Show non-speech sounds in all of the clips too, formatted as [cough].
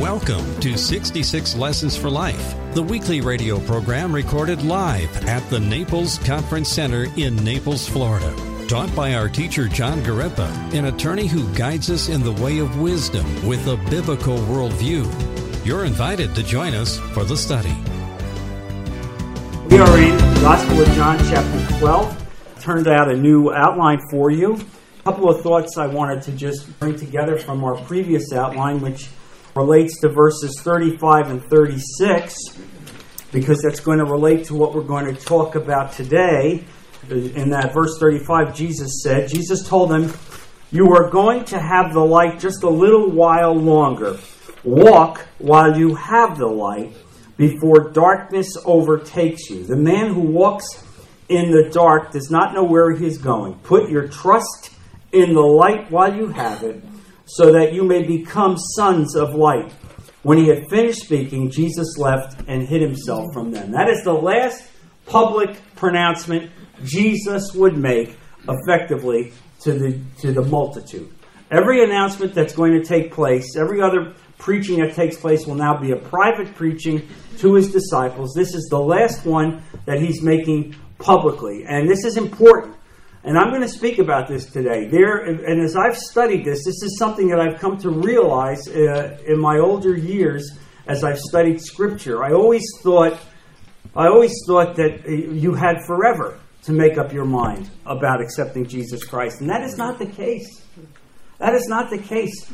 Welcome to 66 Lessons for Life, the weekly radio program recorded live at the Naples Conference Center in Naples, Florida. Taught by our teacher John Garippa, an attorney who guides us in the way of wisdom with a biblical worldview. You're invited to join us for the study. We are in the Gospel of John, chapter 12. Turned out a new outline for you. A couple of thoughts I wanted to just bring together from our previous outline, which relates to verses 35 and 36, because that's going to relate to what we're going to talk about today. In that verse 35, Jesus said, Jesus told them, You are going to have the light just a little while longer. Walk while you have the light before darkness overtakes you. The man who walks in the dark does not know where he is going. Put your trust in the light while you have it so that you may become sons of light. When he had finished speaking, Jesus left and hid himself from them. That is the last public pronouncement Jesus would make effectively to the, to the multitude. Every announcement that's going to take place, every other preaching that takes place will now be a private preaching to his disciples. This is the last one that he's making publicly. And this is important and I'm going to speak about this today. There, and as I've studied this, this is something that I've come to realize uh, in my older years as I've studied Scripture. I always thought, I always thought that uh, you had forever to make up your mind about accepting Jesus Christ, and that is not the case. That is not the case.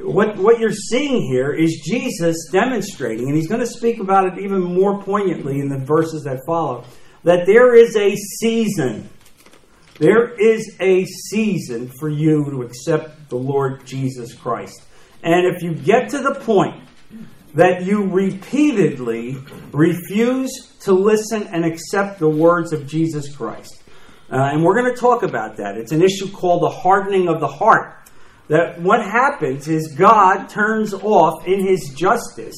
What, what you're seeing here is Jesus demonstrating, and he's going to speak about it even more poignantly in the verses that follow, that there is a season there is a season for you to accept the Lord Jesus Christ. And if you get to the point that you repeatedly refuse to listen and accept the words of Jesus Christ, uh, and we're going to talk about that. It's an issue called the hardening of the heart. That what happens is God turns off in his justice,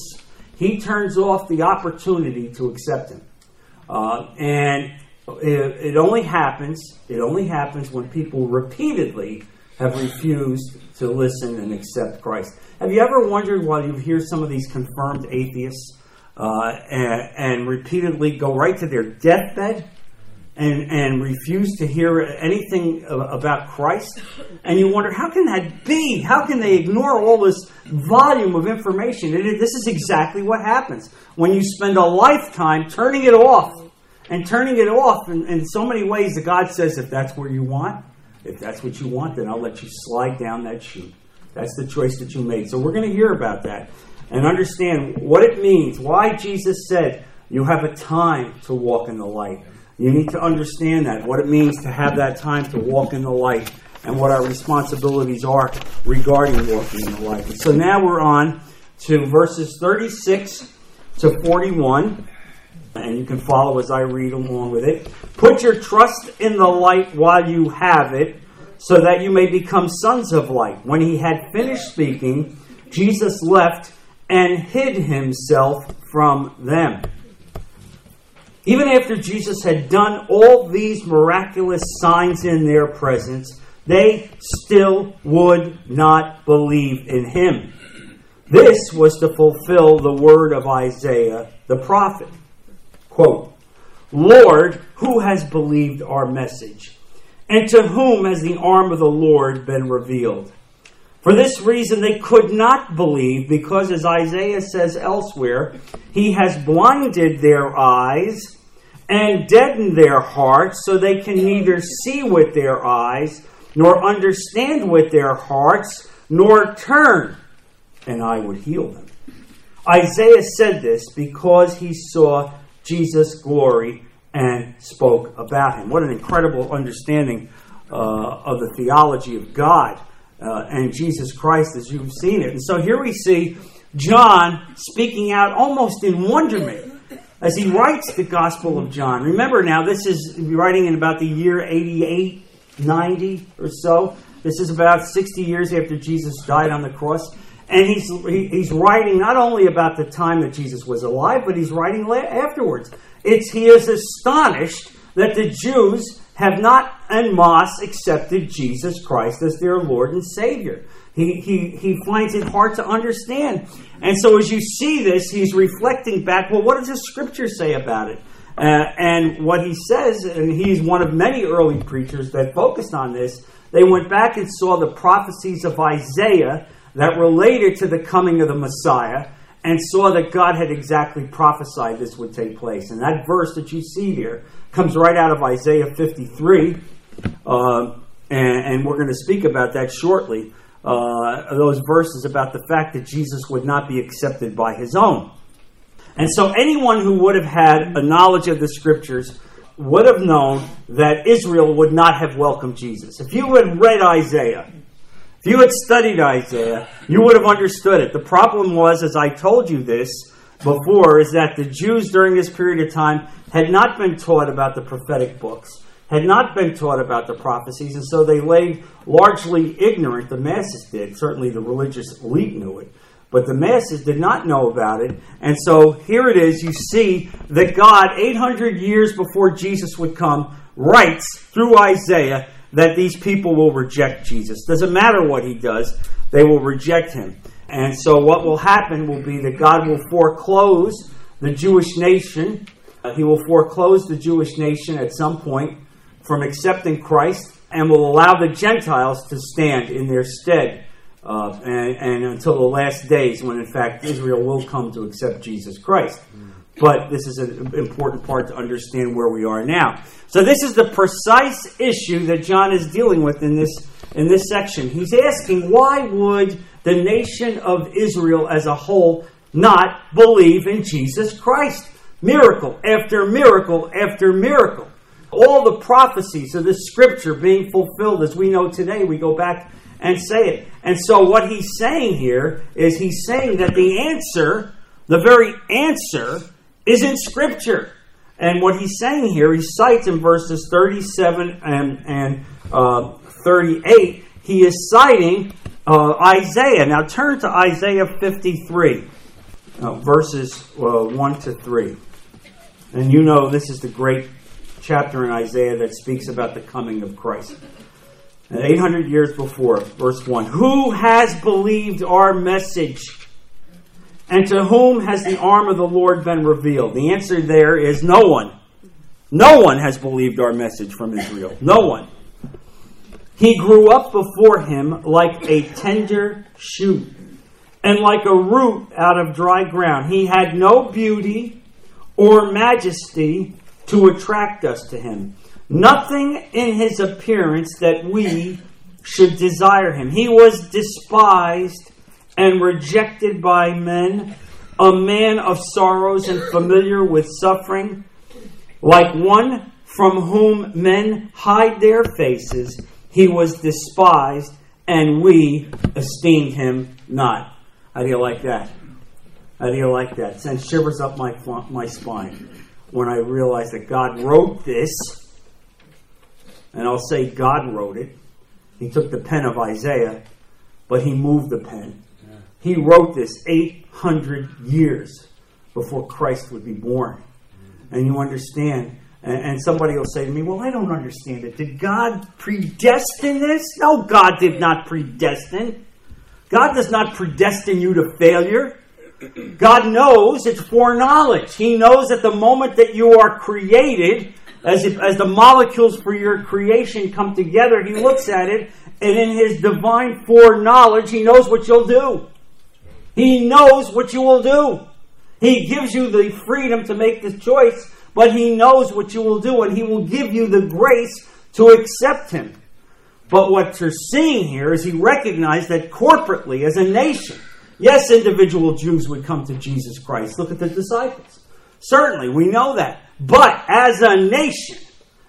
he turns off the opportunity to accept him. Uh, and it, it only happens. It only happens when people repeatedly have refused to listen and accept Christ. Have you ever wondered why you hear some of these confirmed atheists uh, and, and, repeatedly go right to their deathbed and, and refuse to hear anything about Christ? And you wonder, how can that be? How can they ignore all this volume of information? This is exactly what happens when you spend a lifetime turning it off and turning it off in, in so many ways that God says, if that's where you want, if that's what you want, then I'll let you slide down that chute. That's the choice that you made. So we're going to hear about that and understand what it means, why Jesus said you have a time to walk in the light. You need to understand that, what it means to have that time to walk in the light, and what our responsibilities are regarding walking in the light. so now we're on to verses 36 to 41 and you can follow as I read along with it. Put your trust in the light while you have it, so that you may become sons of light. When he had finished speaking, Jesus left and hid himself from them. Even after Jesus had done all these miraculous signs in their presence, they still would not believe in him. This was to fulfill the word of Isaiah the prophet. Quote, Lord, who has believed our message? And to whom has the arm of the Lord been revealed? For this reason, they could not believe, because as Isaiah says elsewhere, he has blinded their eyes and deadened their hearts, so they can neither see with their eyes, nor understand with their hearts, nor turn, and I would heal them. Isaiah said this because he saw Jesus' glory and spoke about him. What an incredible understanding uh, of the theology of God uh, and Jesus Christ as you've seen it. And so here we see John speaking out almost in wonderment as he writes the Gospel of John. Remember now, this is writing in about the year 88, 90 or so. This is about 60 years after Jesus died on the cross. And he's, he's writing not only about the time that Jesus was alive, but he's writing afterwards. It's, he is astonished that the Jews have not en masse accepted Jesus Christ as their Lord and Savior. He, he, he finds it hard to understand. And so as you see this, he's reflecting back, well, what does the scripture say about it? Uh, and what he says, and he's one of many early preachers that focused on this, they went back and saw the prophecies of Isaiah that related to the coming of the Messiah and saw that God had exactly prophesied this would take place. And that verse that you see here comes right out of Isaiah 53, uh, and, and, we're going to speak about that shortly. Uh, those verses about the fact that Jesus would not be accepted by his own. And so, anyone who would have had a knowledge of the scriptures would have known that Israel would not have welcomed Jesus. If you had read Isaiah, if you had studied Isaiah, you would have understood it. The problem was, as I told you this before, is that the Jews during this period of time had not been taught about the prophetic books, had not been taught about the prophecies, and so they lay largely ignorant. The masses did. Certainly the religious elite knew it. But the masses did not know about it. And so here it is. You see that God, 800 years before Jesus would come, writes through Isaiah that these people will reject Jesus. Doesn't matter what he does, they will reject him. And so what will happen will be that God will foreclose the Jewish nation. Uh, he will foreclose the Jewish nation at some point from accepting Christ and will allow the Gentiles to stand in their stead. Uh, and, and, until the last days, when in fact Israel will come to accept Jesus Christ. But this is an important part to understand where we are now. So this is the precise issue that John is dealing with in this in this section. He's asking why would the nation of Israel as a whole not believe in Jesus Christ? Miracle after miracle after miracle. All the prophecies of the scripture being fulfilled as we know today, we go back and say it. And so what he's saying here is he's saying that the answer, the very answer is in Scripture. And what he's saying here, he cites in verses 37 and, and uh, 38, he is citing uh, Isaiah. Now turn to Isaiah 53, uh, verses uh, 1 to 3. And you know this is the great chapter in Isaiah that speaks about the coming of Christ. And 800 years before, verse 1 Who has believed our message? And to whom has the arm of the Lord been revealed? The answer there is no one. No one has believed our message from Israel. No one. He grew up before him like a tender shoot and like a root out of dry ground. He had no beauty or majesty to attract us to him. Nothing in his appearance that we should desire him. He was despised and rejected by men, a man of sorrows and familiar with suffering, like one from whom men hide their faces, he was despised, and we esteemed him not. How do you like that? How do you like that? Sends shivers up my, my spine when I realize that God wrote this, and I'll say God wrote it. He took the pen of Isaiah, but he moved the pen he wrote this 800 years before Christ would be born. And you understand, and, somebody will say to me, Well, I don't understand it. Did God predestine this? No, God did not predestine. God does not predestine you to failure. God knows it's foreknowledge. He knows at the moment that you are created, as, if, as the molecules for your creation come together, He looks at it, and in His divine foreknowledge, He knows what you'll do. He knows what you will do. He gives you the freedom to make the choice, but He knows what you will do, and He will give you the grace to accept Him. But what you're seeing here is He recognized that corporately, as a nation, yes, individual Jews would come to Jesus Christ. Look at the disciples. Certainly, we know that. But as a nation,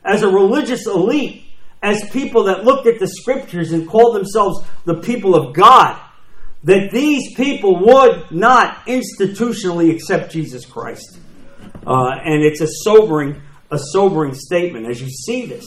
as a religious elite, as people that looked at the scriptures and called themselves the people of God, that these people would not institutionally accept Jesus Christ. Uh, and it's a sobering, a sobering statement as you see this.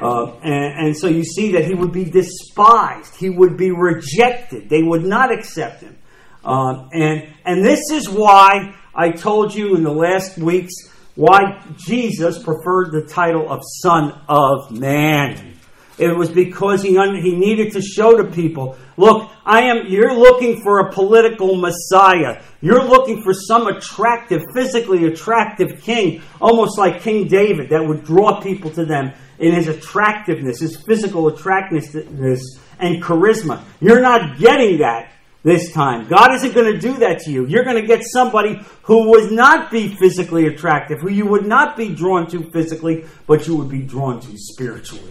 Uh, and, and, so you see that he would be despised, he would be rejected, they would not accept him. Um, and, and this is why I told you in the last weeks why Jesus preferred the title of Son of Man. It was because he, un- he needed to show to people, look, I am, you're looking for a political messiah. You're looking for some attractive, physically attractive king, almost like King David, that would draw people to them in his attractiveness, his physical attractiveness and charisma. You're not getting that this time. God isn't going to do that to you. You're going to get somebody who would not be physically attractive, who you would not be drawn to physically, but you would be drawn to spiritually.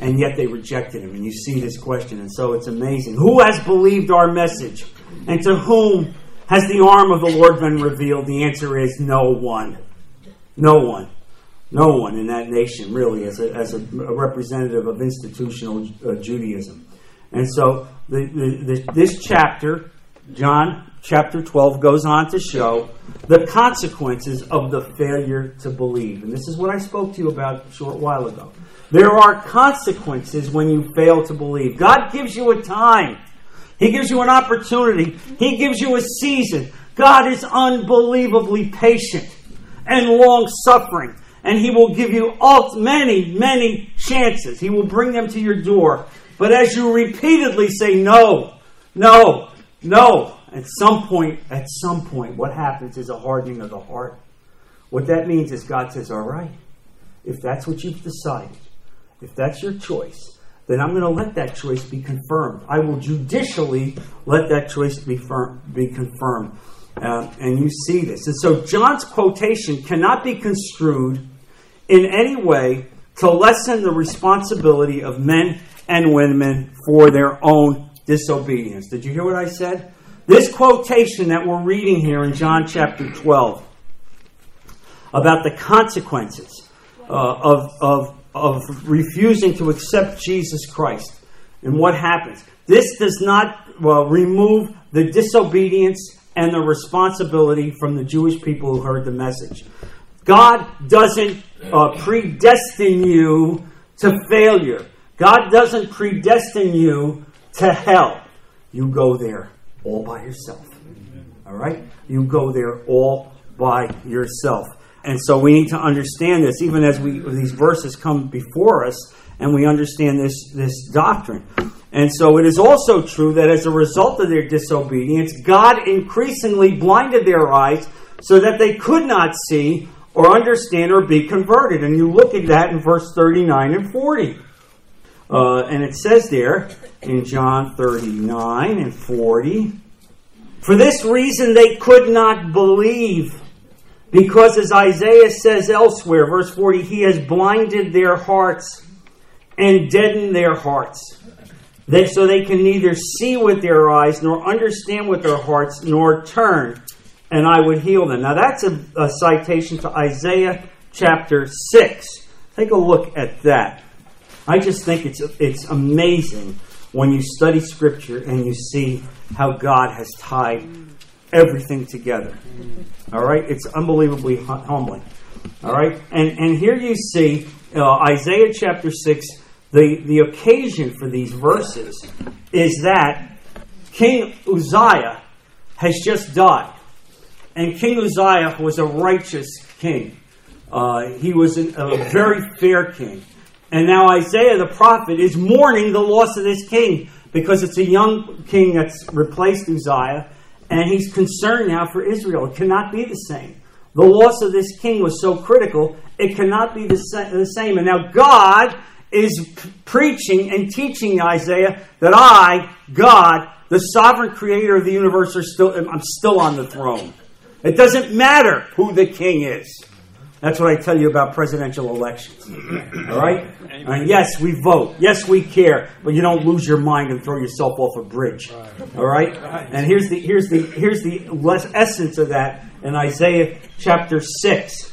And yet they rejected him. And you see this question. And so it's amazing. Who has believed our message? And to whom has the arm of the Lord been revealed? The answer is no one. No one. No one in that nation, really, as a, as a representative of institutional uh, Judaism. And so the, the, the, this chapter, John chapter 12, goes on to show the consequences of the failure to believe. And this is what I spoke to you about a short while ago. There are consequences when you fail to believe. God gives you a time, He gives you an opportunity, He gives you a season. God is unbelievably patient and long suffering and he will give you many, many chances. He will bring them to your door. But as you repeatedly say no, no, no, at some point, at some point, what happens is a hardening of the heart. What that means is God says, all right, if that's what you've decided, if that's your choice, then I'm going to let that choice be confirmed. I will judicially let that choice be, firm, be confirmed. Uh, and you see this. And so John's quotation cannot be construed in any way to lessen the responsibility of men and women for their own disobedience. Did you hear what I said? This quotation that we're reading here in John chapter 12 about the consequences uh, of, of, of refusing to accept Jesus Christ and what happens. This does not remove the disobedience and the responsibility from the Jewish people who heard the message. God doesn't uh, predestine you to failure. God doesn't predestine you to hell. You go there all by yourself. All right? You go there all by yourself. And so we need to understand this, even as we these verses come before us, and we understand this, this doctrine. And so it is also true that as a result of their disobedience, God increasingly blinded their eyes so that they could not see or understand or be converted. And you look at that in verse 39 and 40. Uh, and it says there in John 39 and 40 For this reason they could not believe, because as Isaiah says elsewhere, verse 40, He has blinded their hearts and deadened their hearts. They, so they can neither see with their eyes, nor understand with their hearts, nor turn and I would heal them. Now, that's a, a citation to Isaiah chapter 6. Take a look at that. I just think it's, it's amazing when you study Scripture and you see how God has tied everything together. All right? It's unbelievably humbling. All right? And, and here you see uh, Isaiah chapter 6. The, the occasion for these verses is that King Uzziah has just died. And King Uzziah was a righteous king. Uh, he was a, a very fair king. And now Isaiah the prophet is mourning the loss of this king because it's a young king that's replaced Uzziah, and he's concerned now for Israel. It cannot be the same. The loss of this king was so critical, it cannot be the, same. And now God is preaching and teaching Isaiah that I, God, the sovereign creator of the universe, are still, I'm still on the throne. It doesn't matter who the king is. That's what I tell you about presidential elections. All right? And yes, we vote. Yes, we care. But you don't lose your mind and throw yourself off a bridge. All right? And here's the here's the here's the essence of that in Isaiah chapter six.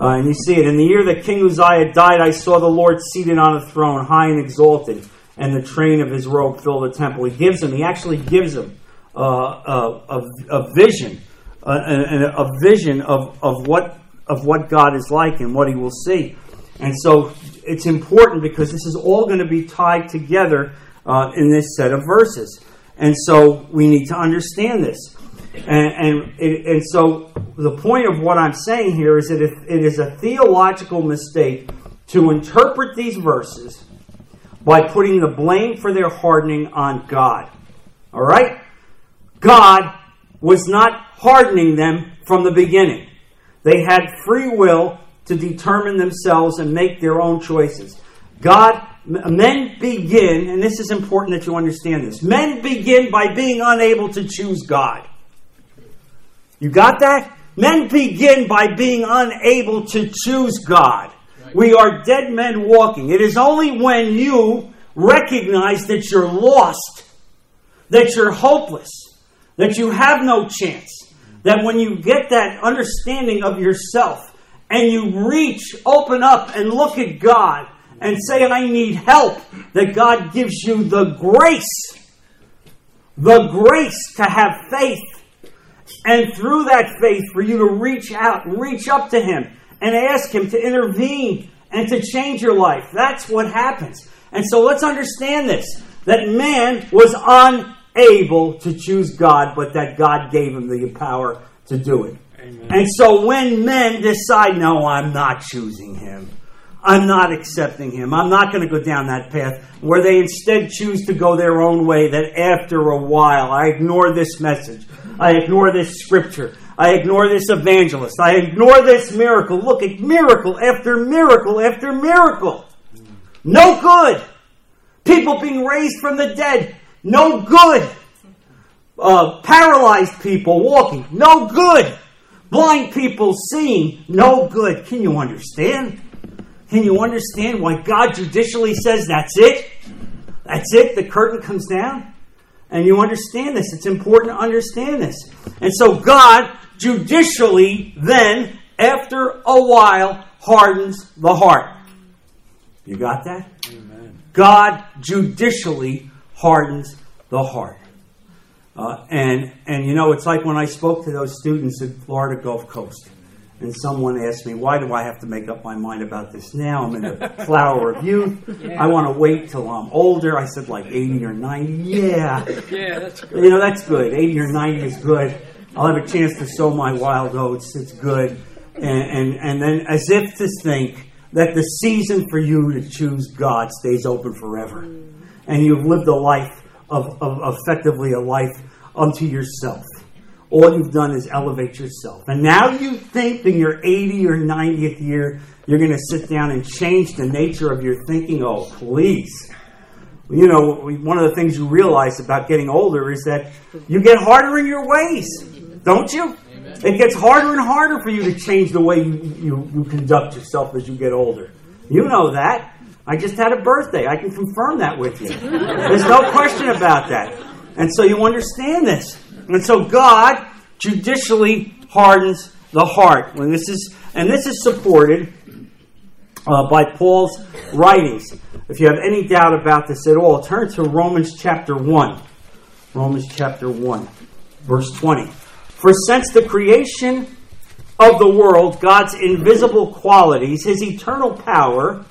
Uh, and you see it in the year that King Uzziah died. I saw the Lord seated on a throne, high and exalted, and the train of his robe filled the temple. He gives him. He actually gives him uh, a, a, a vision a, a, a vision of, of what of what God is like and what He will see. And so it's important because this is all going to be tied together uh, in this set of verses. And so we need to understand this. And, and, and so the point of what I'm saying here is that it is a theological mistake to interpret these verses by putting the blame for their hardening on God. All right? God was not hardening them from the beginning. They had free will to determine themselves and make their own choices. God, men begin, and this is important that you understand this. Men begin by being unable to choose God. You got that? Men begin by being unable to choose God. We are dead men walking. It is only when you recognize that you're lost, that you're hopeless, that you have no chance, that when you get that understanding of yourself and you reach, open up, and look at God and say, I need help, that God gives you the grace, the grace to have faith. And through that faith, for you to reach out, reach up to Him, and ask Him to intervene and to change your life. That's what happens. And so let's understand this that man was unable to choose God, but that God gave him the power to do it. Amen. And so when men decide, no, I'm not choosing him, I'm not accepting him, I'm not going to go down that path, where they instead choose to go their own way, that after a while, I ignore this message, I ignore this scripture, I ignore this evangelist. I ignore this miracle. Look at miracle after miracle after miracle. No good. People being raised from the dead. No good. Uh, paralyzed people walking. No good. Blind people seeing. No good. Can you understand? Can you understand why God judicially says that's it? That's it? The curtain comes down? And you understand this. It's important to understand this. And so God judicially then, after a while, hardens the heart. You got that? Amen. God judicially hardens the heart. Uh, and, and you know, it's like when I spoke to those students at Florida Gulf Coast. And someone asked me, why do I have to make up my mind about this now? I'm in the [laughs] flower of youth. Yeah. I want to wait till I'm older. I said, like 80 or 90. [laughs] Yeah. Yeah, that's good. You know, that's good. 80 or 90 is good. I'll have a chance to sow my wild oats. It's good. And, and, and then, as if to think that the season for you to choose God stays open forever. And you've lived a life of, of effectively a life unto yourself. All you've done is elevate yourself. And now you think in your 80 or 90th year, you're going to sit down and change the nature of your thinking. Oh, please. You know, one of the things you realize about getting older is that you get harder in your ways don't you? Amen. It gets harder and harder for you to change the way you, you, you conduct yourself as you get older. You know that. I just had a birthday. I can confirm that with you. There's no question about that. And so you understand this. And so God judicially hardens the heart. When this is, and this is supported uh, by Paul's writings. If you have any doubt about this at all, turn to Romans chapter 1. Romans chapter 1, verse 20. For since the creation of the world, God's invisible qualities, his eternal power,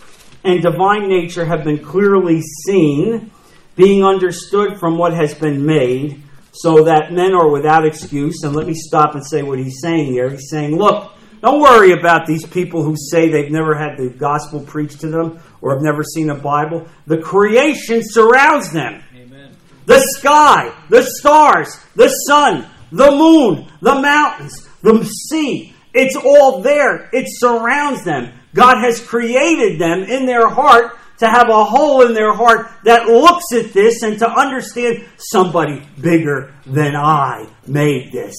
and divine nature have been clearly seen, being understood from what has been made, so that men are without excuse. And let me stop and say what he's saying here. He's saying, look, don't worry about these people who say they've never had the gospel preached to them or have never seen a Bible. The creation surrounds them. Amen. The sky, the stars, the sun, the moon, the mountains, the sea. It's all there. It surrounds them. God has created them in their heart to have a hole in their heart that looks at this and to understand somebody bigger than I made this.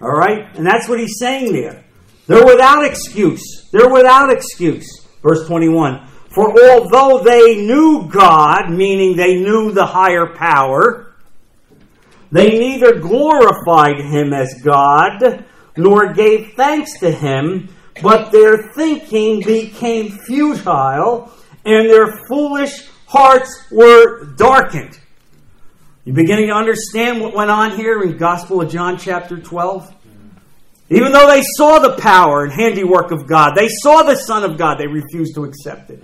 All right? And that's what he's saying there. They're without excuse. They're without excuse. Verse 21. For although they knew God, meaning they knew the higher power, they neither glorified him as God nor gave thanks to him, but their thinking became futile and their foolish hearts were darkened. You beginning to understand what went on here in Gospel of John chapter 12? Even though they saw the power and handiwork of God, they saw the Son of God, they refused to accept it.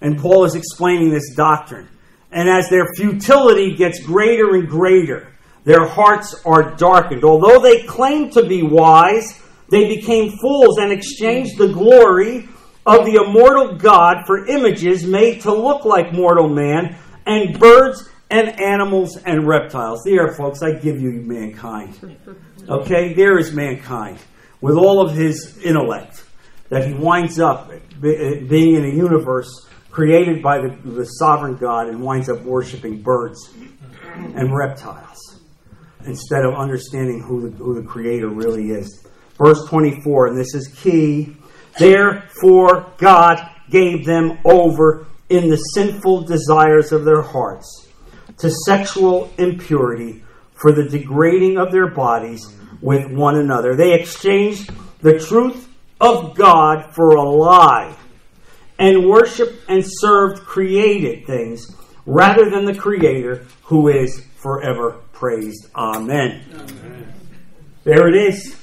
And Paul is explaining this doctrine. And as their futility gets greater and greater, their hearts are darkened. Although they claim to be wise, they became fools and exchanged the glory of the immortal God for images made to look like mortal man, and birds and animals and reptiles. There, folks, I give you mankind. Okay, there is mankind with all of his intellect that he winds up eh, being in a universe created by the, the sovereign God and winds up worshiping birds and reptiles instead of understanding who the, who the creator really is. Verse 24, and this is key. Therefore, God gave them over in the sinful desires of their hearts to sexual impurity for the degrading of their bodies with one another. They exchanged the truth of God for a lie and worshiped and served created things rather than the Creator who is forever praised. Amen. Amen. There it is.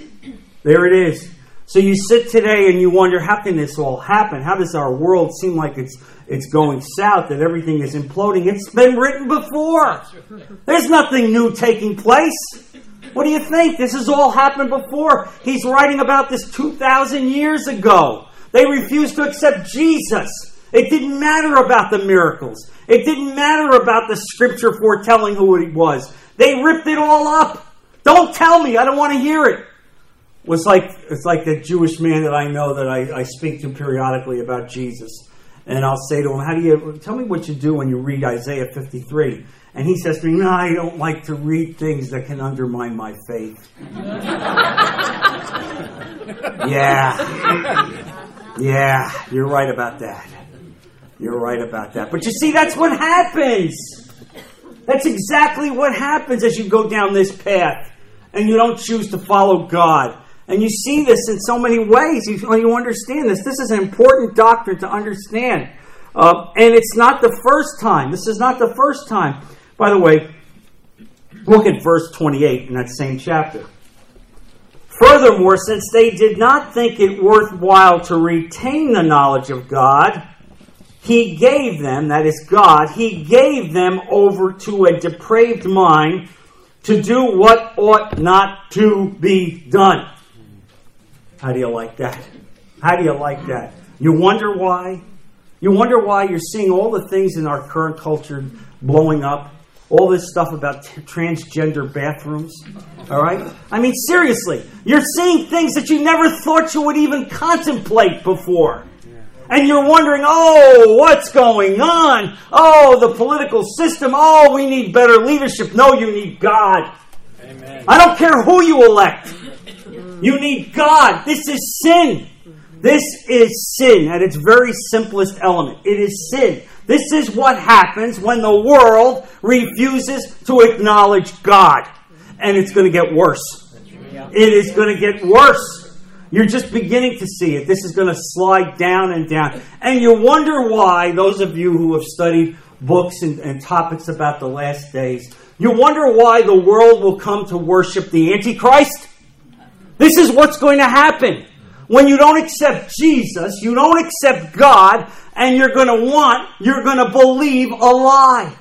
There it is. So you sit today and you wonder, how can this all happen? How does our world seem like it's it's going south, that everything is imploding? It's been written before. There's nothing new taking place. What do you think? This has all happened before. He's writing about this 2,000 years ago. They refused to accept Jesus. It didn't matter about the miracles. It didn't matter about the scripture foretelling who he was. They ripped it all up. Don't tell me. I don't want to hear it. It's like it's like that Jewish man that I know that I, I speak to periodically about Jesus. And I'll say to him, How do you tell me what you do when you read Isaiah 53? And he says to me, No, I don't like to read things that can undermine my faith. [laughs] yeah. Yeah, you're right about that. You're right about that. But you see, that's what happens. That's exactly what happens as you go down this path and you don't choose to follow God. And you see this in so many ways. You, you understand this. This is an important doctrine to understand. Uh, and it's not the first time. This is not the first time. By the way, look at verse 28 in that same chapter. Furthermore, since they did not think it worthwhile to retain the knowledge of God, he gave them, that is God, he gave them over to a depraved mind to do what ought not to be done. How do you like that? How do you like that? You wonder why? You wonder why you're seeing all the things in our current culture blowing up? all this stuff about t- transgender bathrooms. All right? I mean, seriously, you're seeing things that you never thought you would even contemplate before. And you're wondering, oh, what's going on? Oh, the political system. Oh, we need better leadership. No, you need God. Amen. I don't care who you elect. You need God. This is sin. This is sin at its very simplest element. It is sin. This is what happens when the world refuses to acknowledge God. And it's going to get worse. It is going to get worse. You're just beginning to see it. This is going to slide down and down. And you wonder why, those of you who have studied books and, and topics about the last days, you wonder why the world will come to worship the Antichrist. This is what's going to happen. When you don't accept Jesus, you don't accept God, and you're going to want, you're going to believe a lie.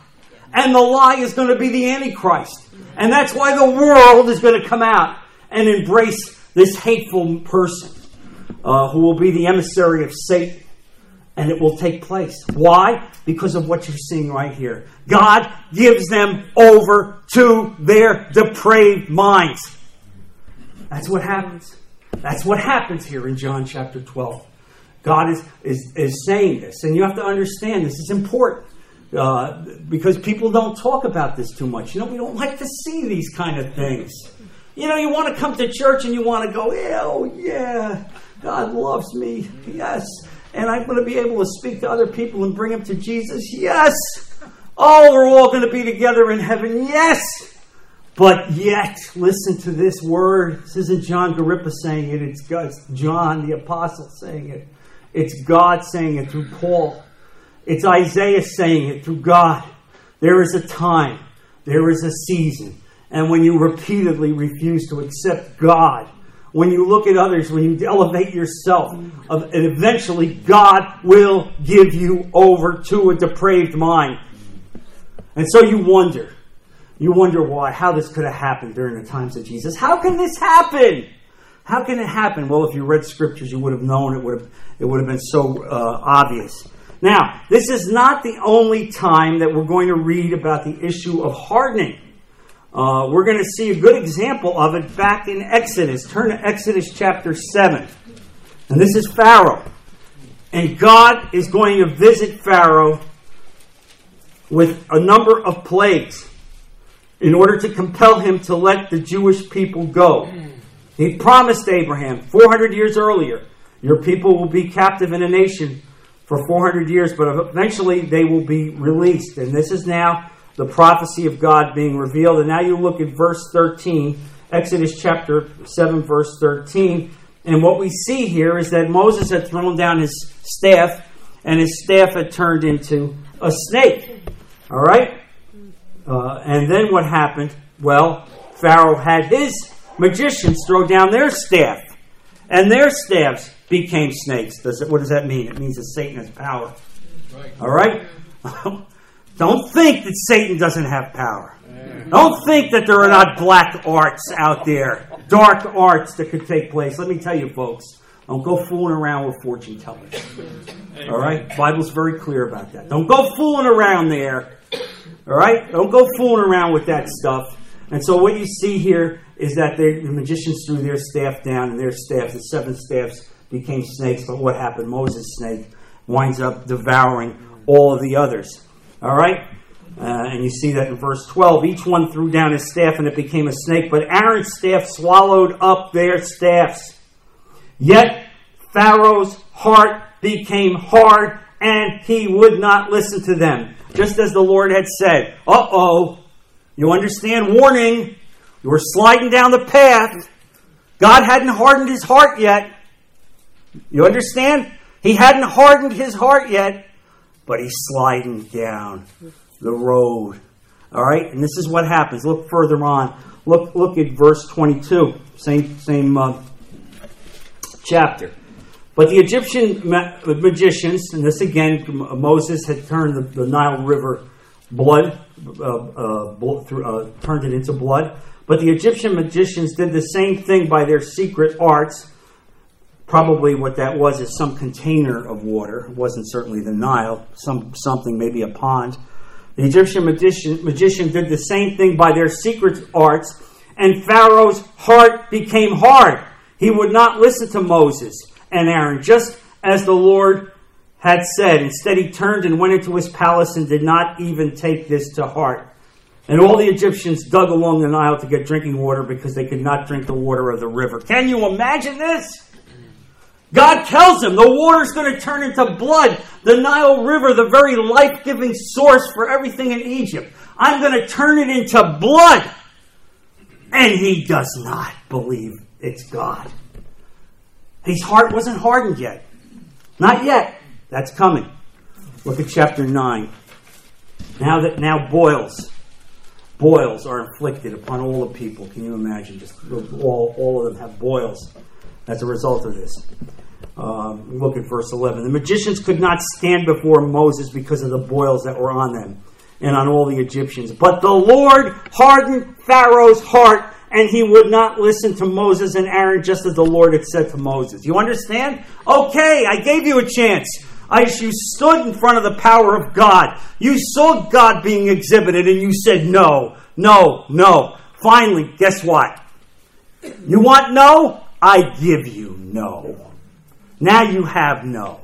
And the lie is going to be the Antichrist. And that's why the world is going to come out and embrace this hateful person uh, who will be the emissary of Satan. And it will take place. Why? Because of what you're seeing right here. God gives them over to their depraved minds. That's what happens. That's what happens here in John chapter 12. God is, is, is saying this. And you have to understand this is important uh, because people don't talk about this too much. You know, we don't like to see these kind of things. You know, you want to come to church and you want to go, oh, yeah, God loves me. Yes. And I'm going to be able to speak to other people and bring them to Jesus. Yes. Oh, we're all going to be together in heaven. Yes. But yet, listen to this word. This isn't John Garippa saying it, it's John the Apostle saying it. It's God saying it through Paul. It's Isaiah saying it through God. There is a time, there is a season. And when you repeatedly refuse to accept God, when you look at others, when you elevate yourself, and eventually God will give you over to a depraved mind. And so you wonder, you wonder why, how this could have happened during the times of Jesus. How can this happen? How can it happen? Well, if you read scriptures, you would have known it would have, it would have been so uh, obvious. Now, this is not the only time that we're going to read about the issue of hardening. Uh, we're going to see a good example of it back in Exodus. Turn to Exodus chapter 7. And this is Pharaoh. And God is going to visit Pharaoh with a number of plagues in order to compel him to let the Jewish people go. He promised Abraham 400 years earlier, Your people will be captive in a nation for 400 years, but eventually they will be released. And this is now the prophecy of God being revealed. And now you look at verse 13, Exodus chapter 7, verse 13. And what we see here is that Moses had thrown down his staff, and his staff had turned into a snake. All right? Uh, and then what happened? Well, Pharaoh had his magicians throw down their staff, and their staffs became snakes. Does it, what does that mean? It means that Satan has power. All right? [laughs] Don't think that Satan doesn't have power. Don't think that there are not black arts out there, dark arts that could take place. Let me tell you, folks, don't go fooling around with fortune tellers. All right? Bible's very clear about that. Don't go fooling around there. All right? Don't go fooling around with that stuff. And so what you see here is that the magicians threw their staff down, and their staff, the seven staffs, became snakes. But what happened? Moses' snake winds up devouring all of the others. All right? Uh, and you see that in verse 12. Each one threw down his staff, and it became a snake. But Aaron's staff swallowed up their staffs. Yet Pharaoh's heart became hard, and he would not listen to them. Just as the Lord had said. Uh oh. You understand? Warning. You were sliding down the path. God hadn't hardened his heart yet. You understand? He hadn't hardened his heart yet, but he's sliding down the road. All right? And this is what happens. Look further on. Look, look at verse 22, same, same uh, chapter. But the Egyptian ma- magicians, and this again, Moses had turned the, the Nile River blood, uh, uh, through, uh, turned it into blood. But the Egyptian magicians did the same thing by their secret arts. Probably what that was is some container of water. It wasn't certainly the Nile, some something, maybe a pond. The Egyptian magician, magician did the same thing by their secret arts, and Pharaoh's heart became hard. He would not listen to Moses and Aaron, just as the Lord had said. Instead, he turned and went into his palace and did not even take this to heart. And all the Egyptians dug along the Nile to get drinking water because they could not drink the water of the river. Can you imagine this? God tells him the water's going to turn into blood. The Nile River, the very life giving source for everything in Egypt. I'm going to turn it into blood. And he does not believe it's God. His heart wasn't hardened yet. Not yet. That's coming. Look at chapter 9. Now that now boils. Boils are inflicted upon all the people. Can you imagine? Just all, all of them have boils as a result of this. Um, look at verse 11. The magicians could not stand before Moses because of the boils that were on them and on all the Egyptians. But the Lord hardened Pharaoh's heart and he would not listen to Moses and Aaron just as the Lord had said to Moses. You understand? Okay, I gave you a chance. I, you stood in front of the power of God. You saw God being exhibited and you said no, no, no. Finally, guess what? You want no? I give you no. Now you have no.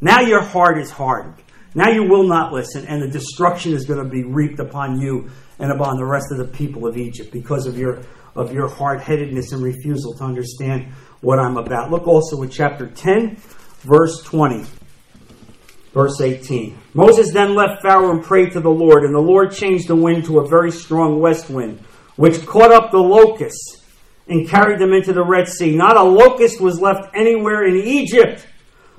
Now your heart is hardened. Now you will not listen, and the destruction is going to be reaped upon you and upon the rest of the people of Egypt because of your of your hard headedness and refusal to understand what I'm about. Look also at chapter 10, verse 20. Verse 18. Moses then left Pharaoh and prayed to the Lord, and the Lord changed the wind to a very strong west wind, which caught up the locusts and carried them into the Red Sea. Not a locust was left anywhere in Egypt,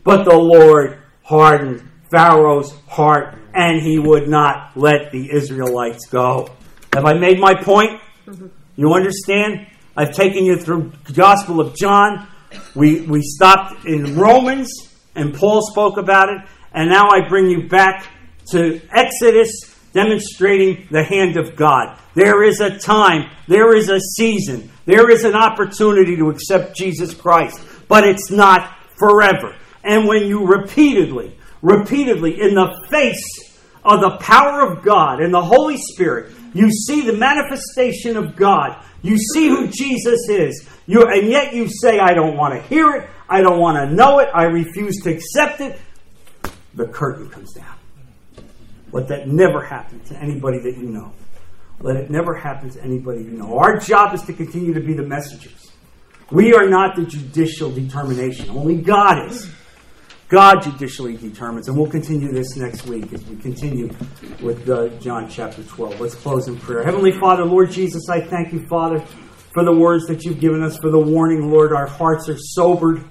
but the Lord hardened Pharaoh's heart, and he would not let the Israelites go. Have I made my point? Mm-hmm. You understand? I've taken you through the Gospel of John. We, we stopped in Romans, and Paul spoke about it. And now I bring you back to Exodus demonstrating the hand of God. There is a time, there is a season, there is an opportunity to accept Jesus Christ, but it's not forever. And when you repeatedly, repeatedly, in the face of the power of God and the Holy Spirit, you see the manifestation of God, you see who Jesus is, you, and yet you say, I don't want to hear it, I don't want to know it, I refuse to accept it, the curtain comes down. Let that never happen to anybody that you know. Let it never happen to anybody you know. Our job is to continue to be the messengers. We are not the judicial determination. Only God is. God judicially determines. And we'll continue this next week as we continue with uh, John chapter 12. Let's close in prayer. Heavenly Father, Lord Jesus, I thank you, Father, for the words that you've given us, for the warning, Lord. Our hearts are sobered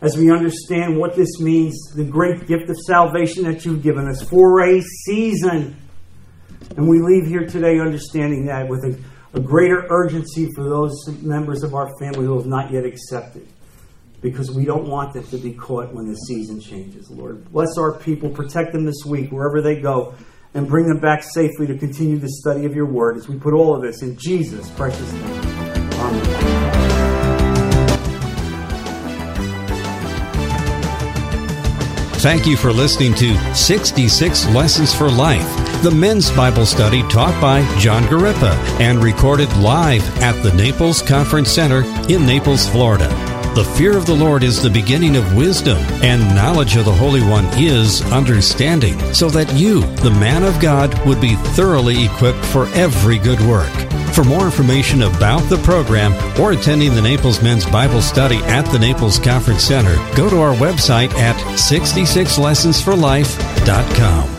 as we understand what this means, the great gift of salvation that you've given us for a season. And we leave here today understanding that with a, a greater urgency for those members of our family who have not yet accepted. Because we don't want them to be caught when the season changes, Lord. Bless our people, protect them this week wherever they go, and bring them back safely to continue the study of your word as we put all of this in Jesus' precious name. Amen. Thank you for listening to 66 Lessons for Life, the men's Bible study taught by John Garippa and recorded live at the Naples Conference Center in Naples, Florida. The fear of the Lord is the beginning of wisdom, and knowledge of the Holy One is understanding, so that you, the man of God, would be thoroughly equipped for every good work. For more information about the program or attending the Naples Men's Bible Study at the Naples Conference Center, go to our website at 66lessonsforlife.com.